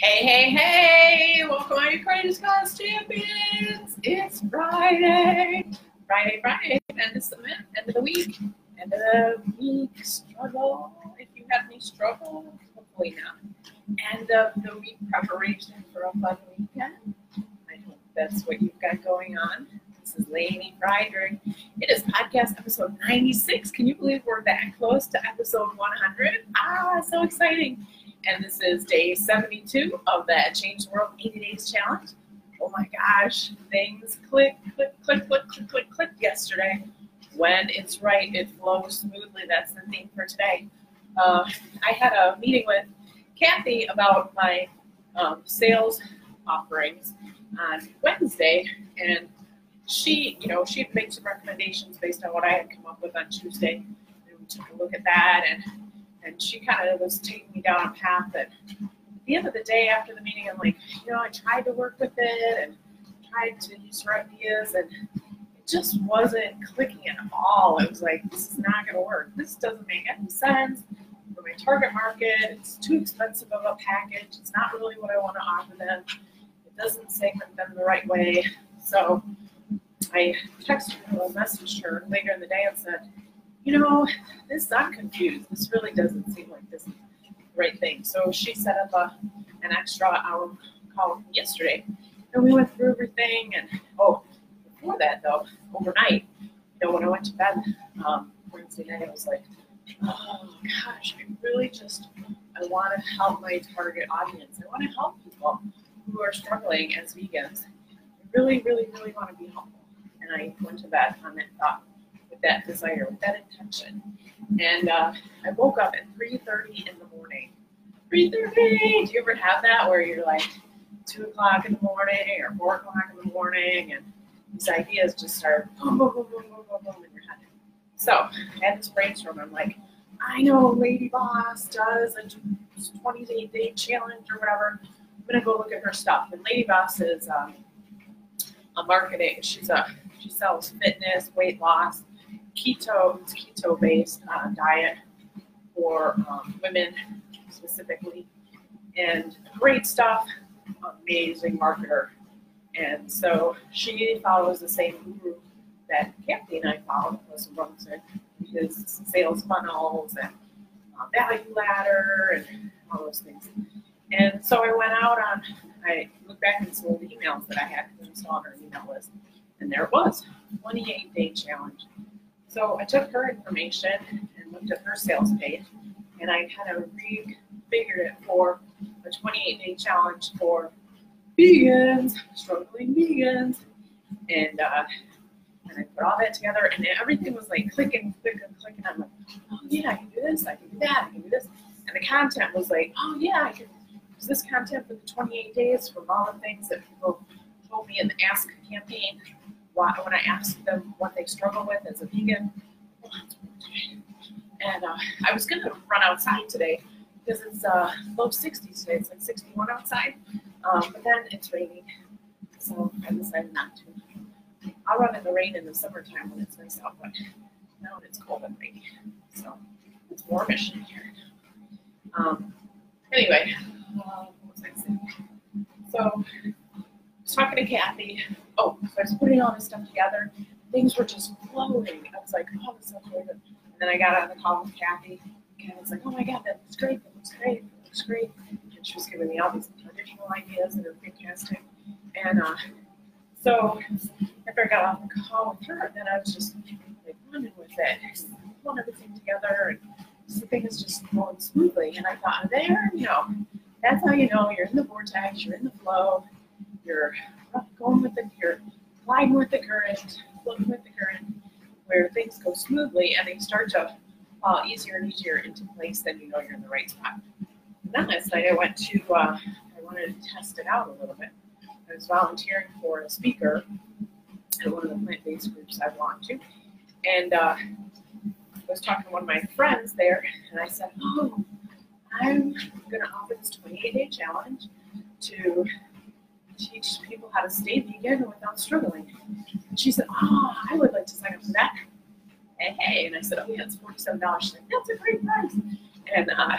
Hey, hey, hey! Welcome, all you Courageous Cause champions! It's Friday, Friday, Friday, end of the end of the week, end of the week struggle. If you have any struggle, hopefully not. End of the week preparation for a fun weekend. I hope that's what you've got going on. This is Lainey Friedrich. It is podcast episode 96. Can you believe we're that close to episode 100? Ah, so exciting! And this is day 72 of that Change the World 80 Days Challenge. Oh my gosh, things click, click, click, click, click, click, click yesterday. When it's right, it flows smoothly. That's the theme for today. Uh, I had a meeting with Kathy about my um, sales offerings on Wednesday, and she, you know, she made some recommendations based on what I had come up with on Tuesday. And we took a look at that, and and she kind of was taking me down a path that at the end of the day after the meeting i'm like you know i tried to work with it and tried to use her ideas and it just wasn't clicking at all. It was like this is not going to work. This doesn't make any sense. For my target market it's too expensive of a package. It's not really what i want to offer them. It doesn't segment them the right way. So i texted her messaged her later in the day and said you know, this I'm confused. This really doesn't seem like this right thing. So she set up a, an extra hour call yesterday, and we went through everything. And oh, before that though, overnight, you know, when I went to bed um, Wednesday night, I was like, oh gosh, I really just I want to help my target audience. I want to help people who are struggling as vegans. I really, really, really want to be helpful. And I went to bed on that thought with that desire, with that intention. And uh, I woke up at 3.30 in the morning. 3.30! Do you ever have that where you're like 2 o'clock in the morning or 4 o'clock in the morning and these ideas just start boom, boom, boom, boom, boom, boom, boom in your head. So I had this brainstorm. I'm like, I know Lady Boss does a 20 day challenge or whatever. I'm gonna go look at her stuff. And Lady Boss is um, a marketing. She's a she sells fitness, weight loss, keto, it's keto based uh, diet for um, women specifically, and great stuff. Amazing marketer, and so she follows the same guru that Kathy and I followed. Was runs his sales funnels and uh, value ladder and all those things. And so I went out on, I looked back and saw the emails that I had installed on her email list, and there it was, 28 day challenge. So I took her information and looked at her sales page, and I kind of refigured it for a 28 day challenge for vegans, struggling vegans, and uh, and I put all that together, and everything was like clicking, clicking, clicking. I'm like, oh yeah, I can do this, I can do that, I can do this, and the content was like, oh yeah, I can use this content for the 28 days from all the things that people told me in the Ask campaign when I ask them what they struggle with as a vegan. And uh, I was going to run outside today because it's uh, low 60s today. It's like 61 outside. Um, but then it's raining. So I decided not to. I'll run in the rain in the summertime when it's nice out, but now it's cold and rainy. So it's warmish in here. Um, anyway, uh, what was I saying? So was talking to Kathy. Oh, so I was putting all this stuff together. Things were just flowing. I was like, oh, sounds really good. And then I got on the call with Kathy. Kathy was like, oh my God, that looks great. That looks great. That looks great. And she was giving me all these additional ideas that are fantastic. And uh, so after I got off the call with her, then I was just like running with it, I pulling everything together, and the thing is just flowing smoothly. And I thought, there, you know, that's how you know you're in the vortex, you're in the flow, you're going with the you're with the current, floating with the current, where things go smoothly and they start to fall easier and easier into place, then you know you're in the right spot. And then last night I went to uh, I wanted to test it out a little bit. I was volunteering for a speaker at one of the plant-based groups I belong to, and uh, I was talking to one of my friends there, and I said, "Oh, I'm going to offer this 28-day challenge to teach people how to stay vegan without struggling. And she said, Oh, I would like to sign up for that. Hey, hey. And I said, Oh, yeah, it's $47. She's like, That's a great price. And uh,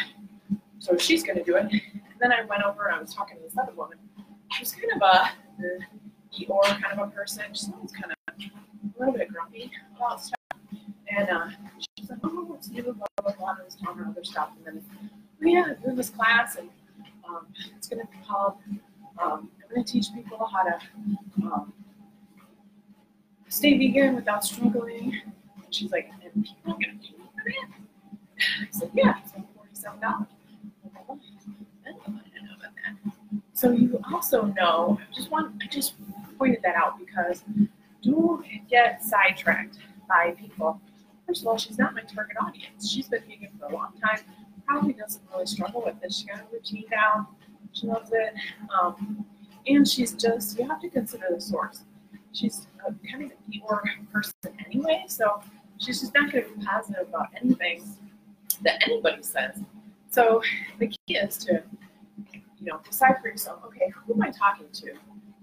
so she's going to do it. then I went over and I was talking to this other woman. She was kind of a Eeyore kind of a person. She's always kind of a little bit grumpy about stuff. And uh, she was like, oh, what's new, blah, blah, blah, and I was telling her other stuff. And then, oh, yeah, I'm doing this class, and um, it's going to be called, um, I'm going to teach people how to um, stay vegan without struggling. And she's like, and people are going to pay for that? I said, yeah, it's like $47. So you also know, I just want, I just pointed that out because don't get sidetracked by people. First of all, she's not my target audience. She's been vegan for a long time. Probably doesn't really struggle with this. She got a routine down. She loves it. Um, and she's just, you have to consider the source. She's kind of an Eeyore person anyway, so she's just not going to be positive about anything that anybody says. So the key is to, you know, decide for yourself, okay, who am I talking to?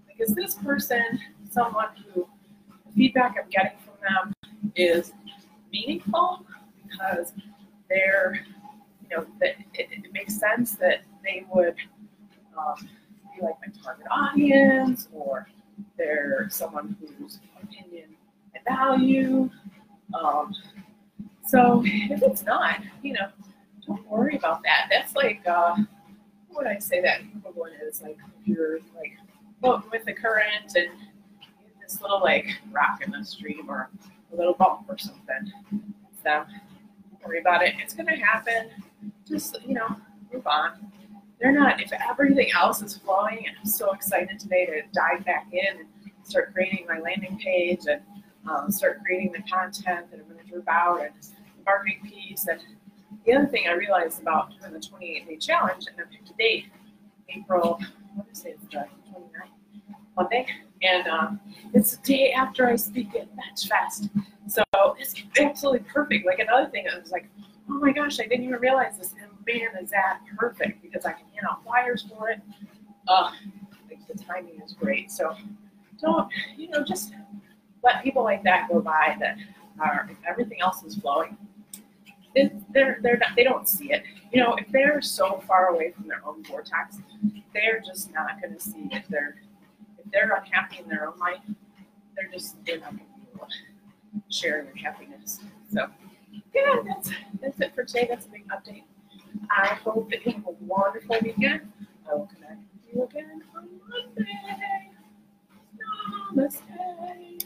Like, is this person someone who the feedback I'm getting from them is meaningful because they're, you know, that it, it makes sense that they would um, be like my target audience or they're someone whose opinion I value. Um, so if it's not, you know, don't worry about that. That's like, uh, what would I say that one is? Like you're like floating with the current and this little like rock in the stream or a little bump or something. So don't worry about it. It's gonna happen. Just you know, move on. They're not. If everything else is flowing, and I'm so excited today to dive back in and start creating my landing page and um, start creating the content that I'm going to drip out and the marketing piece. And the other thing I realized about doing the 28 day challenge, and I picked a date, April, what is it, 29th, Monday, and um, it's the day after I speak at Match Fest. So it's absolutely perfect. Like another thing, I was like, oh my gosh, I didn't even realize this. And man, is that perfect because I can hand out flyers for it. Uh, like the timing is great. So don't, you know, just let people like that go by that are, if everything else is flowing, they're, they're not, they don't see it. You know, if they're so far away from their own vortex, they're just not going to see it. They're, if they're unhappy in their own life, they're just, they're not going to be able to share their happiness. So, yeah, that's, that's it for today. That's a big update. I hope that you have a wonderful weekend. I will connect with you again on Monday. Namaste.